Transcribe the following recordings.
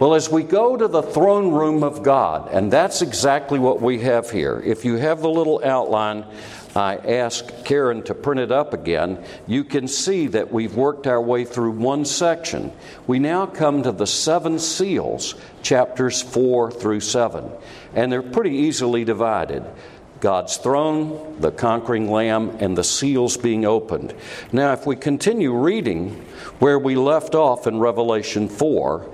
Well, as we go to the throne room of God, and that's exactly what we have here. If you have the little outline, I asked Karen to print it up again. You can see that we've worked our way through one section. We now come to the seven seals, chapters 4 through 7, and they're pretty easily divided. God's throne, the conquering lamb, and the seals being opened. Now, if we continue reading where we left off in Revelation 4,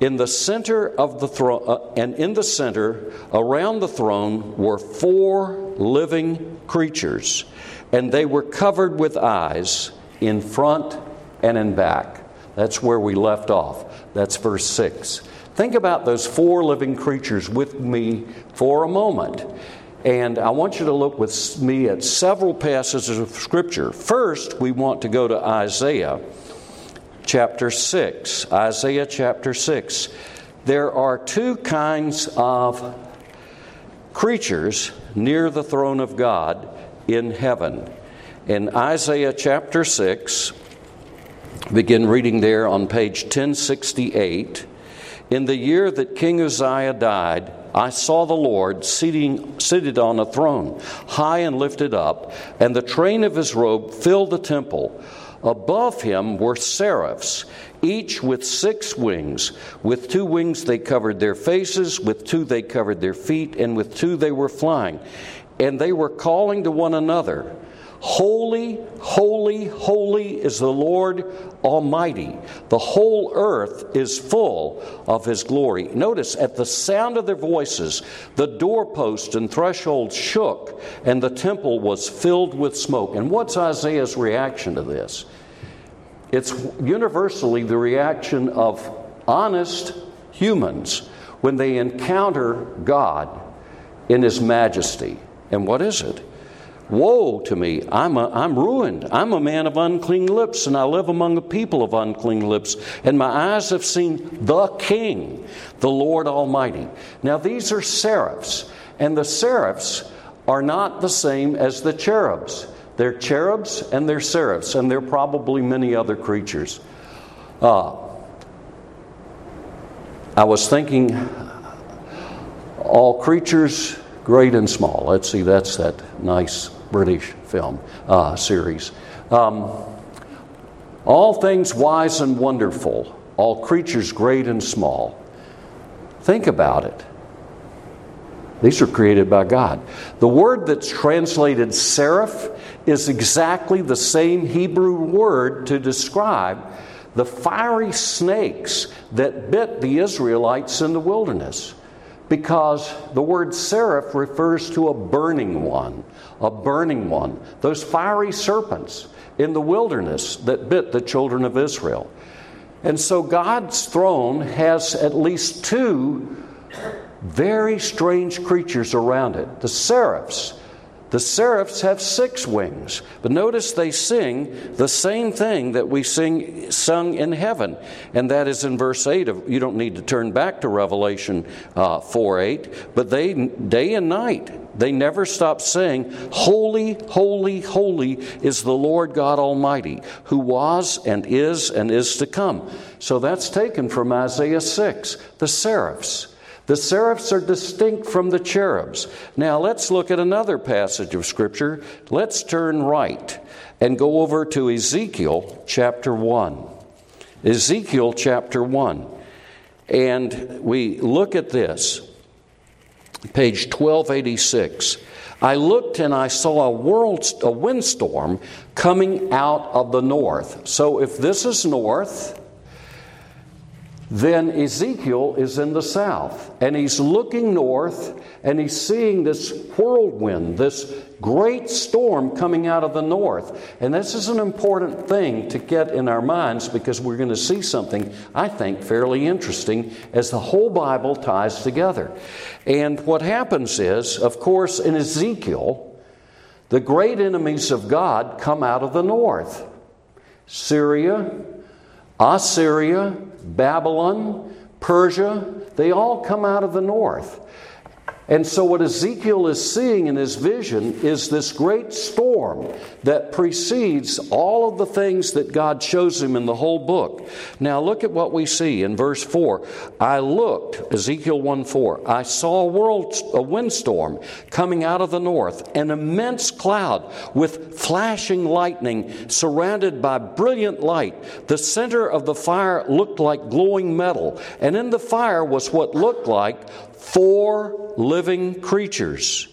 in the center of the throne, uh, and in the center around the throne were four living creatures, and they were covered with eyes in front and in back. That's where we left off. That's verse 6. Think about those four living creatures with me for a moment. And I want you to look with me at several passages of Scripture. First, we want to go to Isaiah chapter 6. Isaiah chapter 6. There are two kinds of creatures near the throne of God in heaven. In Isaiah chapter 6, begin reading there on page 1068. In the year that King Uzziah died, I saw the Lord sitting, seated on a throne, high and lifted up, and the train of his robe filled the temple. Above him were seraphs, each with six wings. With two wings they covered their faces, with two they covered their feet, and with two they were flying. And they were calling to one another. Holy, holy, holy is the Lord Almighty. The whole earth is full of His glory. Notice, at the sound of their voices, the doorpost and threshold shook, and the temple was filled with smoke. And what's Isaiah's reaction to this? It's universally the reaction of honest humans when they encounter God in His majesty. And what is it? Woe to me, I'm, a, I'm ruined. I'm a man of unclean lips, and I live among a people of unclean lips, and my eyes have seen the King, the Lord Almighty. Now, these are seraphs, and the seraphs are not the same as the cherubs. They're cherubs and they're seraphs, and they're probably many other creatures. Uh, I was thinking, all creatures, great and small. Let's see, that's that nice British film uh, series. Um, all things wise and wonderful, all creatures great and small. Think about it. These are created by God. The word that's translated seraph is exactly the same Hebrew word to describe the fiery snakes that bit the Israelites in the wilderness because the word seraph refers to a burning one, a burning one. Those fiery serpents in the wilderness that bit the children of Israel. And so God's throne has at least two very strange creatures around it the seraphs the seraphs have six wings, but notice they sing the same thing that we sing sung in heaven, and that is in verse eight. Of, you don't need to turn back to Revelation uh, four eight, but they day and night they never stop saying, "Holy, holy, holy is the Lord God Almighty, who was and is and is to come." So that's taken from Isaiah six, the seraphs. The seraphs are distinct from the cherubs. Now let's look at another passage of Scripture. Let's turn right and go over to Ezekiel chapter 1. Ezekiel chapter 1. And we look at this, page 1286. I looked and I saw a, world, a windstorm coming out of the north. So if this is north, then Ezekiel is in the south, and he's looking north and he's seeing this whirlwind, this great storm coming out of the north. And this is an important thing to get in our minds because we're going to see something, I think, fairly interesting as the whole Bible ties together. And what happens is, of course, in Ezekiel, the great enemies of God come out of the north Syria, Assyria, Babylon, Persia, they all come out of the north. And so, what Ezekiel is seeing in his vision is this great storm that precedes all of the things that God shows him in the whole book. Now, look at what we see in verse 4. I looked, Ezekiel 1 4, I saw a, world, a windstorm coming out of the north, an immense cloud with flashing lightning surrounded by brilliant light. The center of the fire looked like glowing metal, and in the fire was what looked like four living creatures.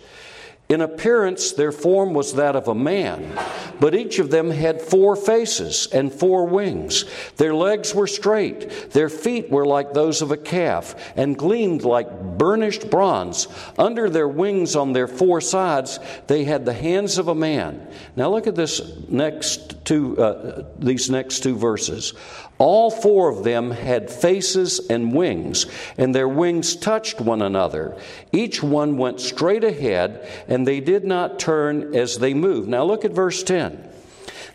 In appearance, their form was that of a man, but each of them had four faces and four wings. Their legs were straight, their feet were like those of a calf, and gleamed like burnished bronze. Under their wings on their four sides, they had the hands of a man. Now look at this next two, uh, these next two verses. All four of them had faces and wings, and their wings touched one another. Each one went straight ahead, and they did not turn as they moved. Now look at verse 10.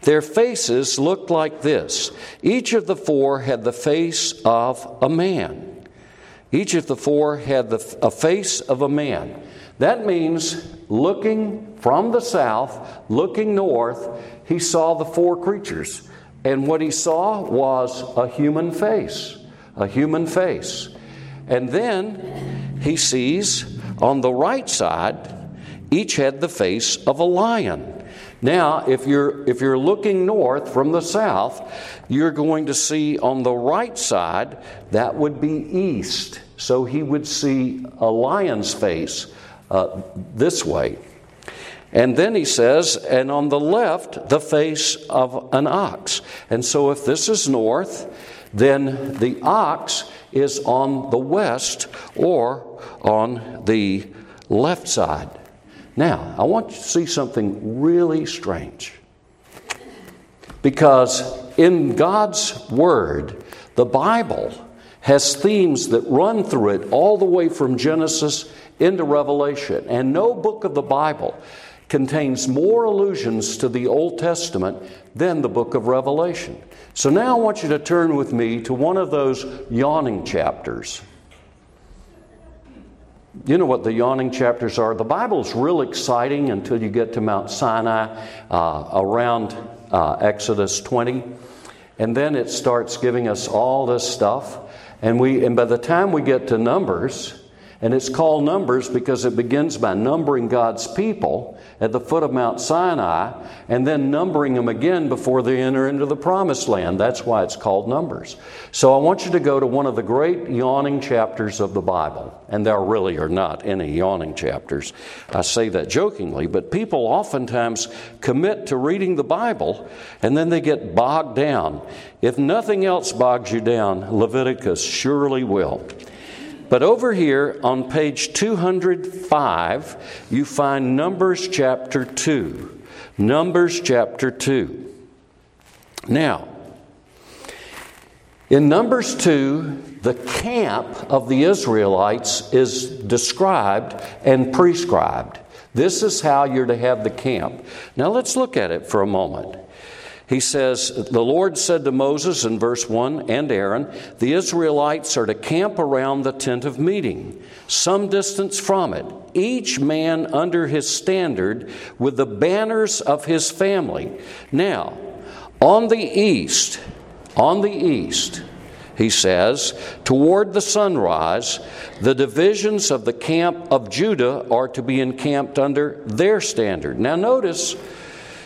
Their faces looked like this. Each of the four had the face of a man. Each of the four had the, a face of a man. That means looking from the south, looking north, he saw the four creatures. And what he saw was a human face, a human face. And then he sees on the right side, each had the face of a lion. Now, if you're, if you're looking north from the south, you're going to see on the right side, that would be east. So he would see a lion's face uh, this way. And then he says, and on the left, the face of an ox. And so if this is north, then the ox is on the west or on the left side. Now, I want you to see something really strange. Because in God's Word, the Bible has themes that run through it all the way from Genesis into Revelation. And no book of the Bible contains more allusions to the Old Testament than the book of Revelation. So now I want you to turn with me to one of those yawning chapters. You know what the yawning chapters are? The Bible's real exciting until you get to Mount Sinai uh, around uh, Exodus 20. And then it starts giving us all this stuff. And, we, and by the time we get to Numbers, and it's called Numbers because it begins by numbering God's people at the foot of Mount Sinai and then numbering them again before they enter into the promised land. That's why it's called Numbers. So I want you to go to one of the great yawning chapters of the Bible. And there really are not any yawning chapters. I say that jokingly, but people oftentimes commit to reading the Bible and then they get bogged down. If nothing else bogs you down, Leviticus surely will. But over here on page 205, you find Numbers chapter 2. Numbers chapter 2. Now, in Numbers 2, the camp of the Israelites is described and prescribed. This is how you're to have the camp. Now let's look at it for a moment. He says, The Lord said to Moses in verse 1 and Aaron, The Israelites are to camp around the tent of meeting, some distance from it, each man under his standard with the banners of his family. Now, on the east, on the east, he says, toward the sunrise, the divisions of the camp of Judah are to be encamped under their standard. Now, notice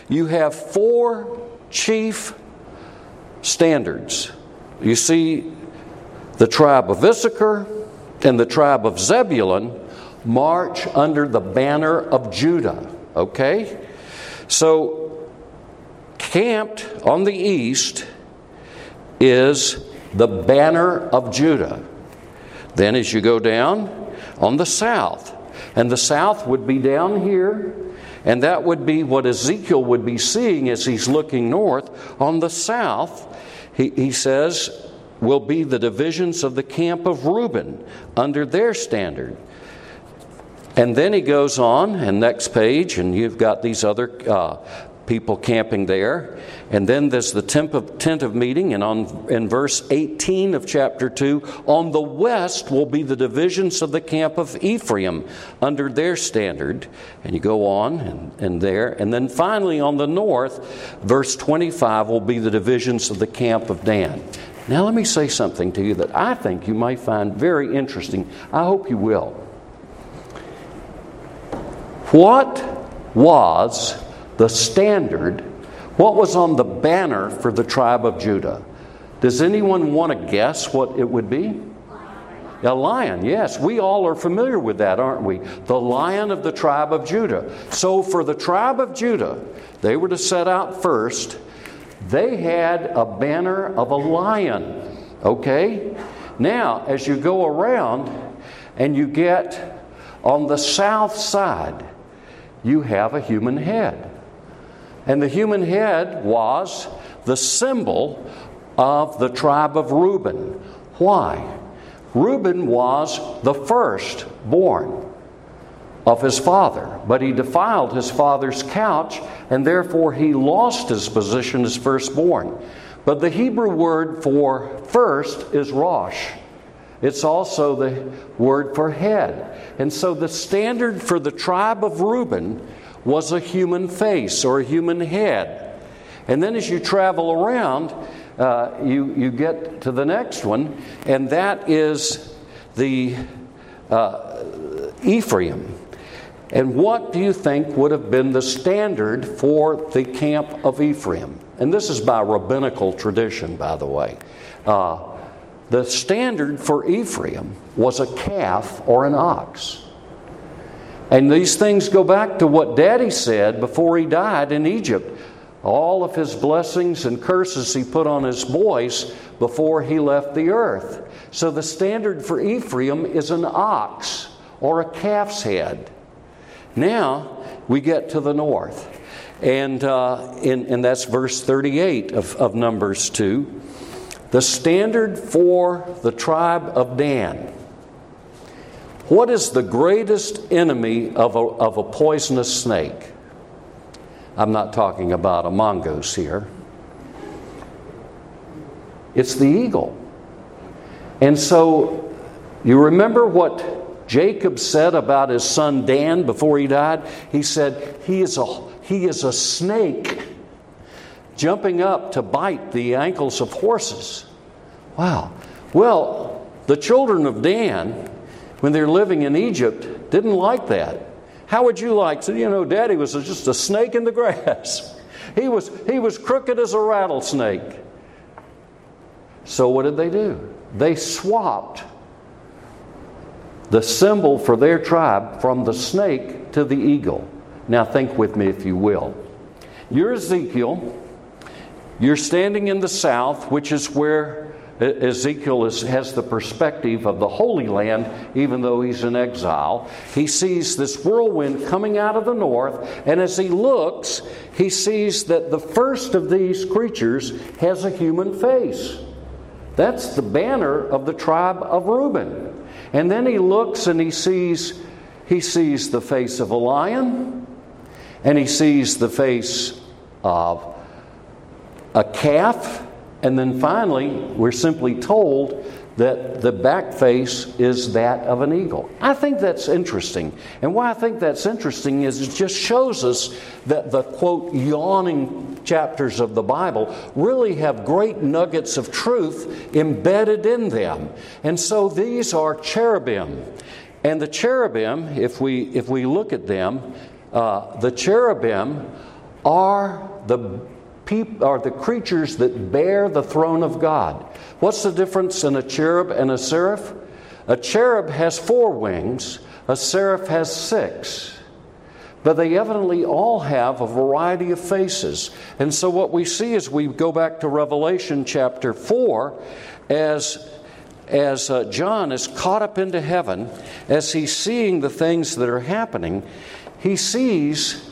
you have four chief standards. You see, the tribe of Issachar and the tribe of Zebulun march under the banner of Judah. Okay? So, camped on the east is the banner of Judah. Then, as you go down on the south, and the south would be down here and that would be what Ezekiel would be seeing as he's looking north. On the south, he, he says, will be the divisions of the camp of Reuben under their standard. And then he goes on, and next page, and you've got these other uh, people camping there. And then there's the tent of, tent of meeting, and on, in verse 18 of chapter 2, on the west will be the divisions of the camp of Ephraim under their standard. And you go on and, and there. And then finally on the north, verse 25 will be the divisions of the camp of Dan. Now, let me say something to you that I think you might find very interesting. I hope you will. What was the standard, what was on the banner for the tribe of Judah? Does anyone want to guess what it would be? A lion, yes. We all are familiar with that, aren't we? The lion of the tribe of Judah. So, for the tribe of Judah, they were to set out first. They had a banner of a lion, okay? Now, as you go around and you get on the south side, you have a human head. And the human head was the symbol of the tribe of Reuben. Why? Reuben was the first born of his father, but he defiled his father's couch, and therefore he lost his position as firstborn. But the Hebrew word for first is Rosh. It's also the word for head. And so the standard for the tribe of Reuben was a human face or a human head. And then as you travel around, uh, you, you get to the next one, and that is the uh, Ephraim. And what do you think would have been the standard for the camp of Ephraim? And this is by rabbinical tradition, by the way. Uh, the standard for Ephraim was a calf or an ox. And these things go back to what Daddy said before he died in Egypt. All of his blessings and curses he put on his boys before he left the earth. So the standard for Ephraim is an ox or a calf's head. Now we get to the north. And, uh, in, and that's verse 38 of, of Numbers 2. The standard for the tribe of Dan what is the greatest enemy of a, of a poisonous snake? I'm not talking about a mongoose here. It's the eagle. And so, you remember what Jacob said about his son Dan before he died? He said, He is a, he is a snake jumping up to bite the ankles of horses. Wow. Well, the children of Dan when they're living in Egypt didn't like that. How would you like to, you know, daddy was just a snake in the grass. He was, he was crooked as a rattlesnake. So what did they do? They swapped the symbol for their tribe from the snake to the eagle. Now think with me, if you will. You're Ezekiel. You're standing in the south, which is where Ezekiel is, has the perspective of the Holy Land, even though he's in exile. He sees this whirlwind coming out of the north, and as he looks, he sees that the first of these creatures has a human face. That's the banner of the tribe of Reuben. And then he looks and he sees he sees the face of a lion, and he sees the face of a calf and then finally, we're simply told that the back face is that of an eagle. I think that's interesting. And why I think that's interesting is it just shows us that the quote, yawning chapters of the Bible really have great nuggets of truth embedded in them. And so these are cherubim. And the cherubim, if we, if we look at them, uh, the cherubim are the peop- are the creatures that bear the throne of God. What's the difference in a cherub and a seraph? A cherub has four wings, a seraph has six. But they evidently all have a variety of faces. And so what we see as we go back to Revelation chapter 4, as as uh, John is caught up into heaven, as he's seeing the things that are happening, he sees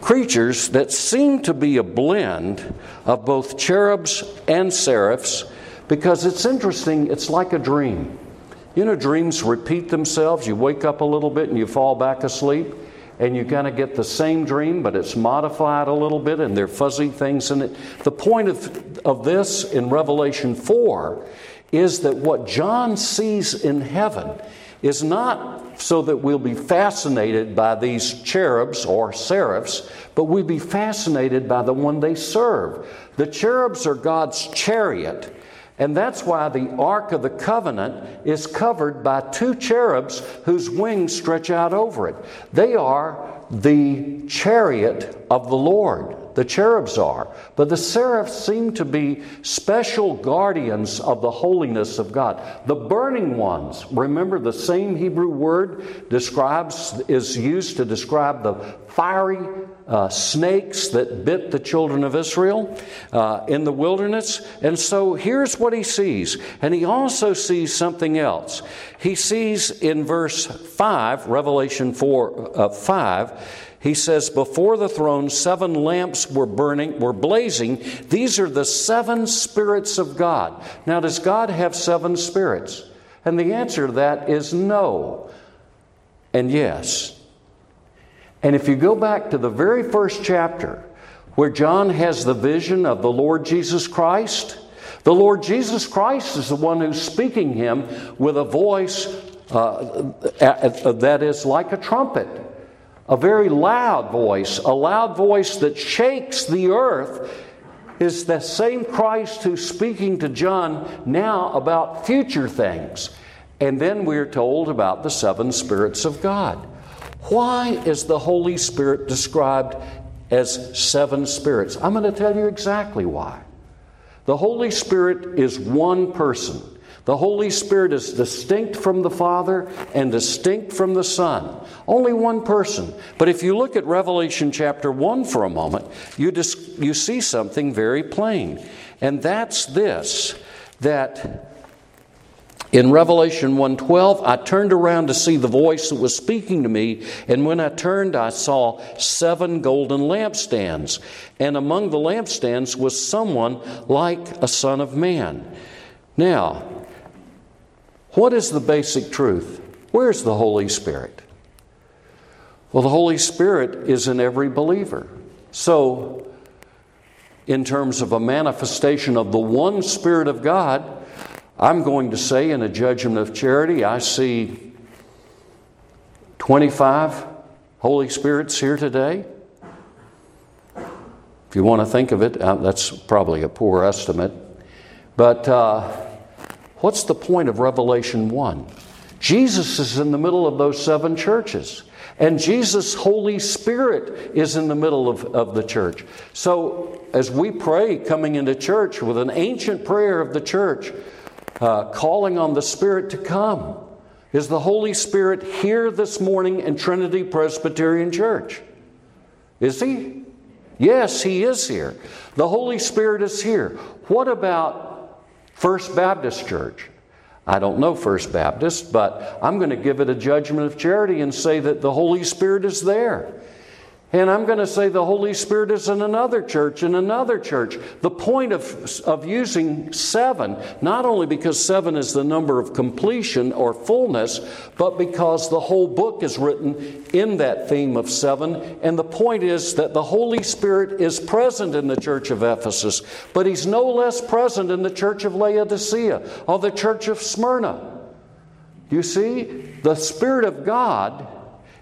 creatures that seem to be a blend of both cherubs and seraphs because it's interesting, it's like a dream. You know, dreams repeat themselves. You wake up a little bit and you fall back asleep. and you kind of get the same dream, but it's modified a little bit, and there are fuzzy things in it. The point of, of this in Revelation 4 is that what John sees in heaven is not so that we'll be fascinated by these cherubs or seraphs, but we'll be fascinated by the one they serve. The cherubs are God's chariot. And that's why the Ark of the Covenant is covered by two cherubs whose wings stretch out over it. They are the chariot of the Lord the cherubs are. But the seraphs seem to be special guardians of the holiness of God. The burning ones, remember the same Hebrew word describes is used to describe the fiery uh, snakes that bit the children of Israel uh, in the wilderness. And so here's what he sees. And he also sees something else. He sees in verse 5, Revelation 4 uh, 5, he says, Before the throne, seven lamps were burning, were blazing. These are the seven spirits of God. Now, does God have seven spirits? And the answer to that is no and yes. And if you go back to the very first chapter, where John has the vision of the Lord Jesus Christ, the Lord Jesus Christ is the one who's speaking him with a voice uh, that is like a trumpet a very loud voice, a loud voice that shakes the earth, is the same Christ who's speaking to John now about future things. And then we're told about the seven spirits of God. Why is the Holy Spirit described as seven spirits? I'm going to tell you exactly why. The Holy Spirit is one person. The Holy Spirit is distinct from the Father and distinct from the Son. Only one person. But if you look at Revelation chapter 1 for a moment, you, dis- you see something very plain. And that's this that in Revelation 1:12 I turned around to see the voice that was speaking to me and when I turned I saw seven golden lampstands and among the lampstands was someone like a son of man. Now, what is the basic truth? Where's the Holy Spirit? Well, the Holy Spirit is in every believer. So, in terms of a manifestation of the one Spirit of God, I'm going to say in a judgment of charity, I see 25 Holy Spirits here today. If you want to think of it, uh, that's probably a poor estimate. But uh, What's the point of Revelation 1? Jesus is in the middle of those seven churches. And Jesus' Holy Spirit is in the middle of, of the church. So, as we pray coming into church with an ancient prayer of the church, uh, calling on the Spirit to come, is the Holy Spirit here this morning in Trinity Presbyterian Church? Is He? Yes, He is here. The Holy Spirit is here. What about First Baptist Church. I don't know First Baptist, but I'm going to give it a judgment of charity and say that the Holy Spirit is there. And I'm going to say the Holy Spirit is in another church, in another church. The point of, of using seven, not only because seven is the number of completion or fullness, but because the whole book is written in that theme of seven. And the point is that the Holy Spirit is present in the church of Ephesus, but he's no less present in the church of Laodicea or the church of Smyrna. You see, the Spirit of God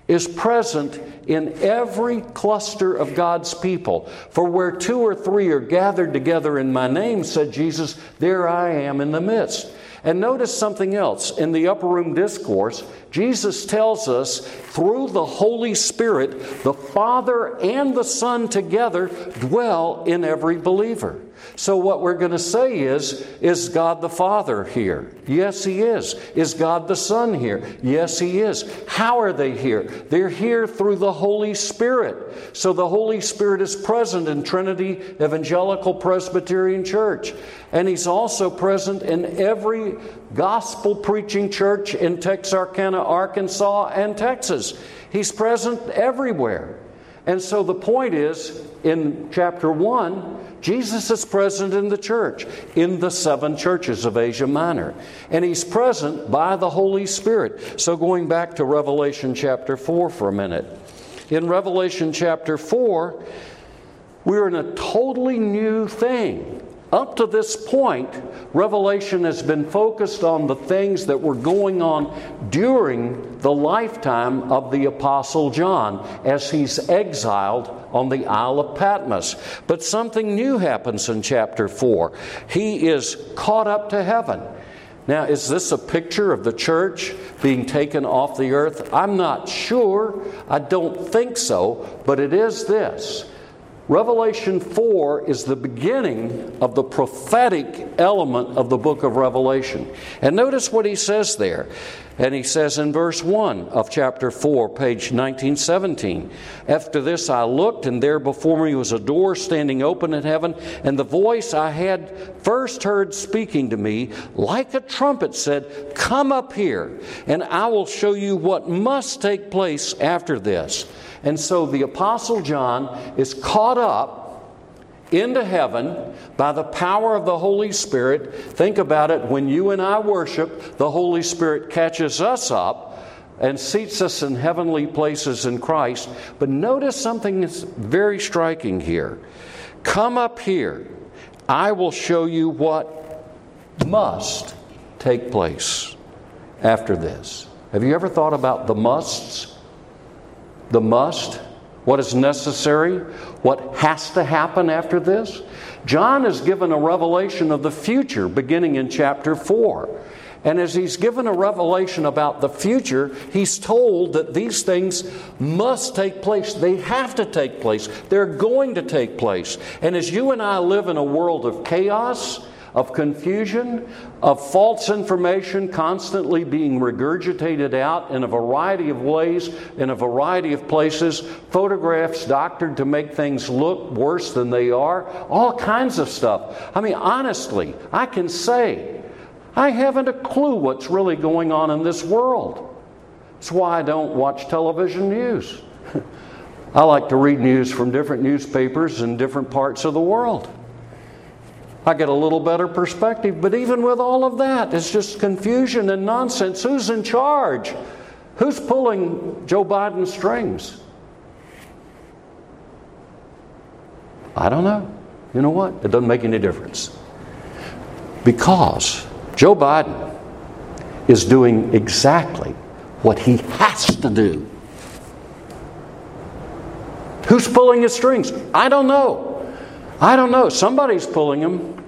is present in every cluster of God's people. For where two or three are gathered together in my name, said Jesus, there I am in the midst. And notice something else. In the upper room discourse, Jesus tells us through the Holy Spirit, the Father and the Son together dwell in every believer. So, what we're going to say is Is God the Father here? Yes, He is. Is God the Son here? Yes, He is. How are they here? They're here through the Holy Spirit. So, the Holy Spirit is present in Trinity Evangelical Presbyterian Church. And He's also present in every gospel preaching church in Texarkana, Arkansas, and Texas. He's present everywhere. And so the point is, in chapter 1, Jesus is present in the church, in the seven churches of Asia Minor. And he's present by the Holy Spirit. So going back to Revelation chapter 4 for a minute. In Revelation chapter 4, we're in a totally new thing. Up to this point, Revelation has been focused on the things that were going on during the lifetime of the Apostle John as he's exiled on the Isle of Patmos. But something new happens in chapter 4. He is caught up to heaven. Now, is this a picture of the church being taken off the earth? I'm not sure. I don't think so, but it is this Revelation 4 is the beginning of the prophetic element of the book of Revelation. And notice what he says there. And he says in verse 1 of chapter 4, page 1917 After this I looked, and there before me was a door standing open in heaven, and the voice I had first heard speaking to me, like a trumpet, said, Come up here, and I will show you what must take place after this. And so the Apostle John is caught up into heaven by the power of the Holy Spirit. Think about it when you and I worship, the Holy Spirit catches us up and seats us in heavenly places in Christ. But notice something that's very striking here. Come up here, I will show you what must take place after this. Have you ever thought about the musts? the must, what is necessary, what has to happen after this. John is given a revelation of the future beginning in chapter 4. And as he's given a revelation about the future, he's told that these things must take place. They have to take place. They're going to take place. And as you and I live in a world of chaos, of confusion, of false information constantly being regurgitated out in a variety of ways, in a variety of places, photographs doctored to make things look worse than they are, all kinds of stuff. I mean, honestly, I can say, I haven't a clue what's really going on in this world. That's why I don't watch television news. I like to read news from different newspapers in different parts of the world. I get a little better perspective. But even with all of that, it's just confusion and nonsense. Who's in charge? Who's pulling Joe Biden's strings? I don't know. You know what? It doesn't make any difference. Because Joe Biden is doing exactly what he has to do. Who's pulling his strings? I don't know. I don't know. Somebody's pulling them.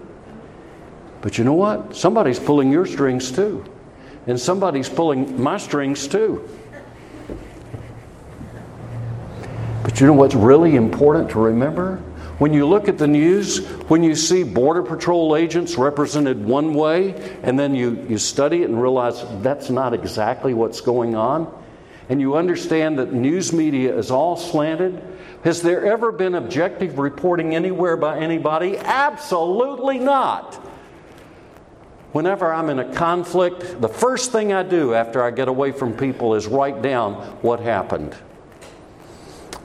But you know what? Somebody's pulling your strings too. And somebody's pulling my strings too. But you know what's really important to remember? When you look at the news, when you see Border Patrol agents represented one way, and then you, you study it and realize that's not exactly what's going on, and you understand that news media is all slanted, has there ever been objective reporting anywhere by anybody? Absolutely not. Whenever I'm in a conflict, the first thing I do after I get away from people is write down what happened.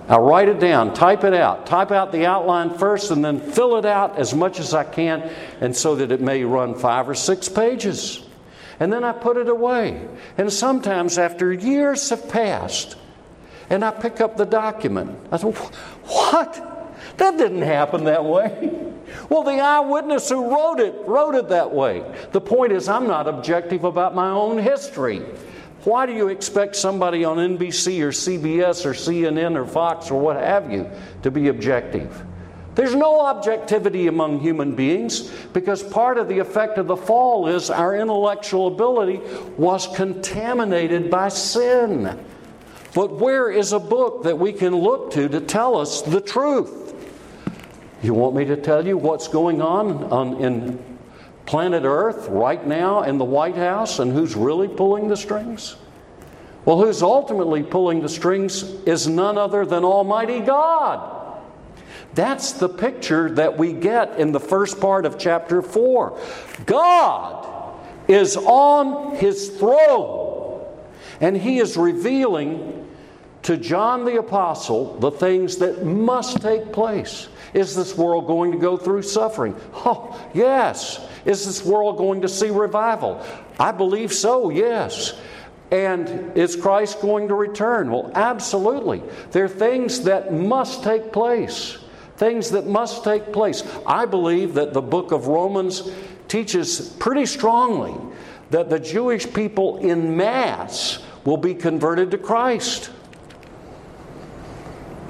I write it down, type it out, type out the outline first, and then fill it out as much as I can, and so that it may run five or six pages. And then I put it away. And sometimes, after years have passed, and I pick up the document, I said, What? That didn't happen that way. Well, the eyewitness who wrote it wrote it that way. The point is, I'm not objective about my own history. Why do you expect somebody on NBC or CBS or CNN or Fox or what have you to be objective? There's no objectivity among human beings because part of the effect of the fall is our intellectual ability was contaminated by sin. But where is a book that we can look to to tell us the truth? You want me to tell you what's going on, on in planet Earth right now in the White House and who's really pulling the strings? Well, who's ultimately pulling the strings is none other than Almighty God. That's the picture that we get in the first part of chapter 4. God is on his throne, and he is revealing to John the Apostle the things that must take place. Is this world going to go through suffering? Oh, yes. Is this world going to see revival? I believe so, yes. And is Christ going to return? Well, absolutely. There are things that must take place. Things that must take place. I believe that the book of Romans teaches pretty strongly that the Jewish people in mass will be converted to Christ.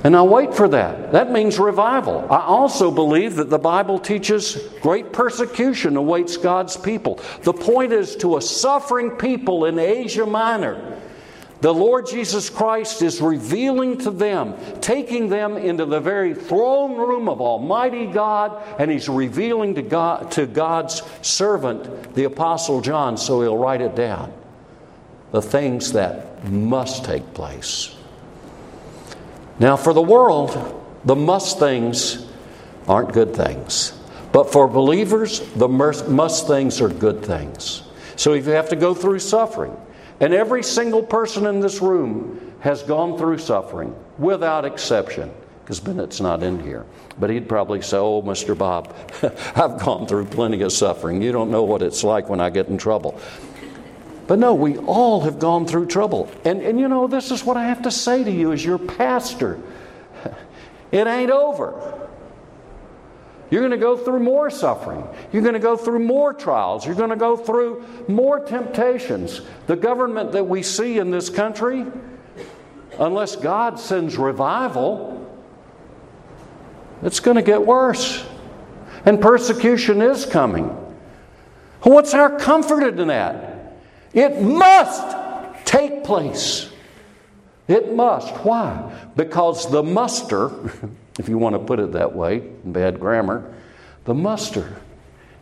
And I'll wait for that. That means revival. I also believe that the Bible teaches great persecution awaits God's people. The point is to a suffering people in Asia Minor, the Lord Jesus Christ is revealing to them, taking them into the very throne room of Almighty God, and He's revealing to, God, to God's servant, the Apostle John, so he'll write it down. The things that must take place. Now, for the world, the must things aren't good things. But for believers, the must things are good things. So if you have to go through suffering, and every single person in this room has gone through suffering without exception, because Bennett's not in here. But he'd probably say, Oh, Mr. Bob, I've gone through plenty of suffering. You don't know what it's like when I get in trouble. But no, we all have gone through trouble. And, and you know, this is what I have to say to you as your pastor it ain't over. You're going to go through more suffering. You're going to go through more trials. You're going to go through more temptations. The government that we see in this country, unless God sends revival, it's going to get worse. And persecution is coming. What's our comfort in that? It must take place. It must. Why? Because the muster, if you want to put it that way, bad grammar, the muster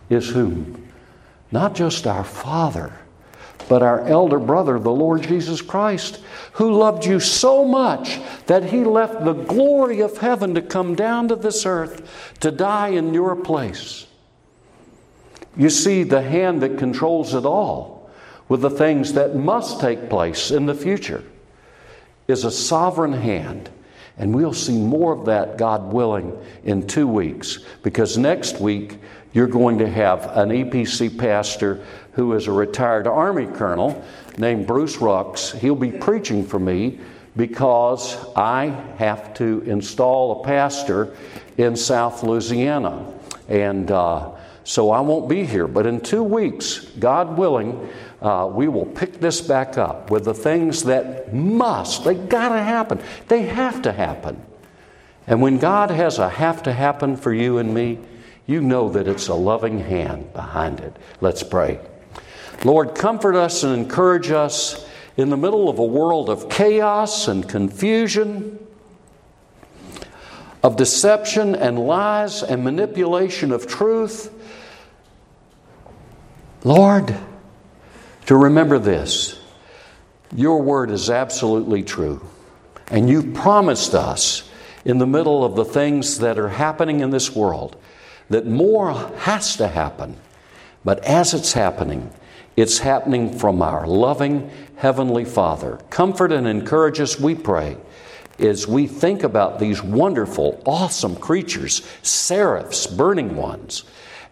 is whom? Not just our Father, but our elder brother, the Lord Jesus Christ, who loved you so much that he left the glory of heaven to come down to this earth to die in your place. You see, the hand that controls it all with the things that must take place in the future is a sovereign hand. And we'll see more of that, God willing, in two weeks. Because next week, you're going to have an EPC pastor who is a retired Army colonel named Bruce Rux. He'll be preaching for me because I have to install a pastor in South Louisiana. And uh, so I won't be here. But in two weeks, God willing, uh, we will pick this back up with the things that must, they gotta happen. They have to happen. And when God has a have to happen for you and me, you know that it's a loving hand behind it. Let's pray. Lord, comfort us and encourage us in the middle of a world of chaos and confusion, of deception and lies and manipulation of truth. Lord, to remember this your word is absolutely true. And you've promised us in the middle of the things that are happening in this world that more has to happen. But as it's happening, it's happening from our loving Heavenly Father. Comfort and encourage us, we pray, as we think about these wonderful, awesome creatures seraphs, burning ones,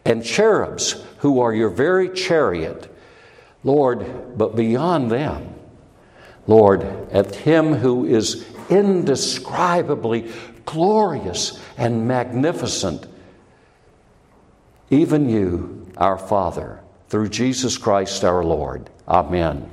and cherubs who are your very chariot Lord, but beyond them, Lord, at Him who is indescribably glorious and magnificent, even you, our Father, through Jesus Christ our Lord. Amen.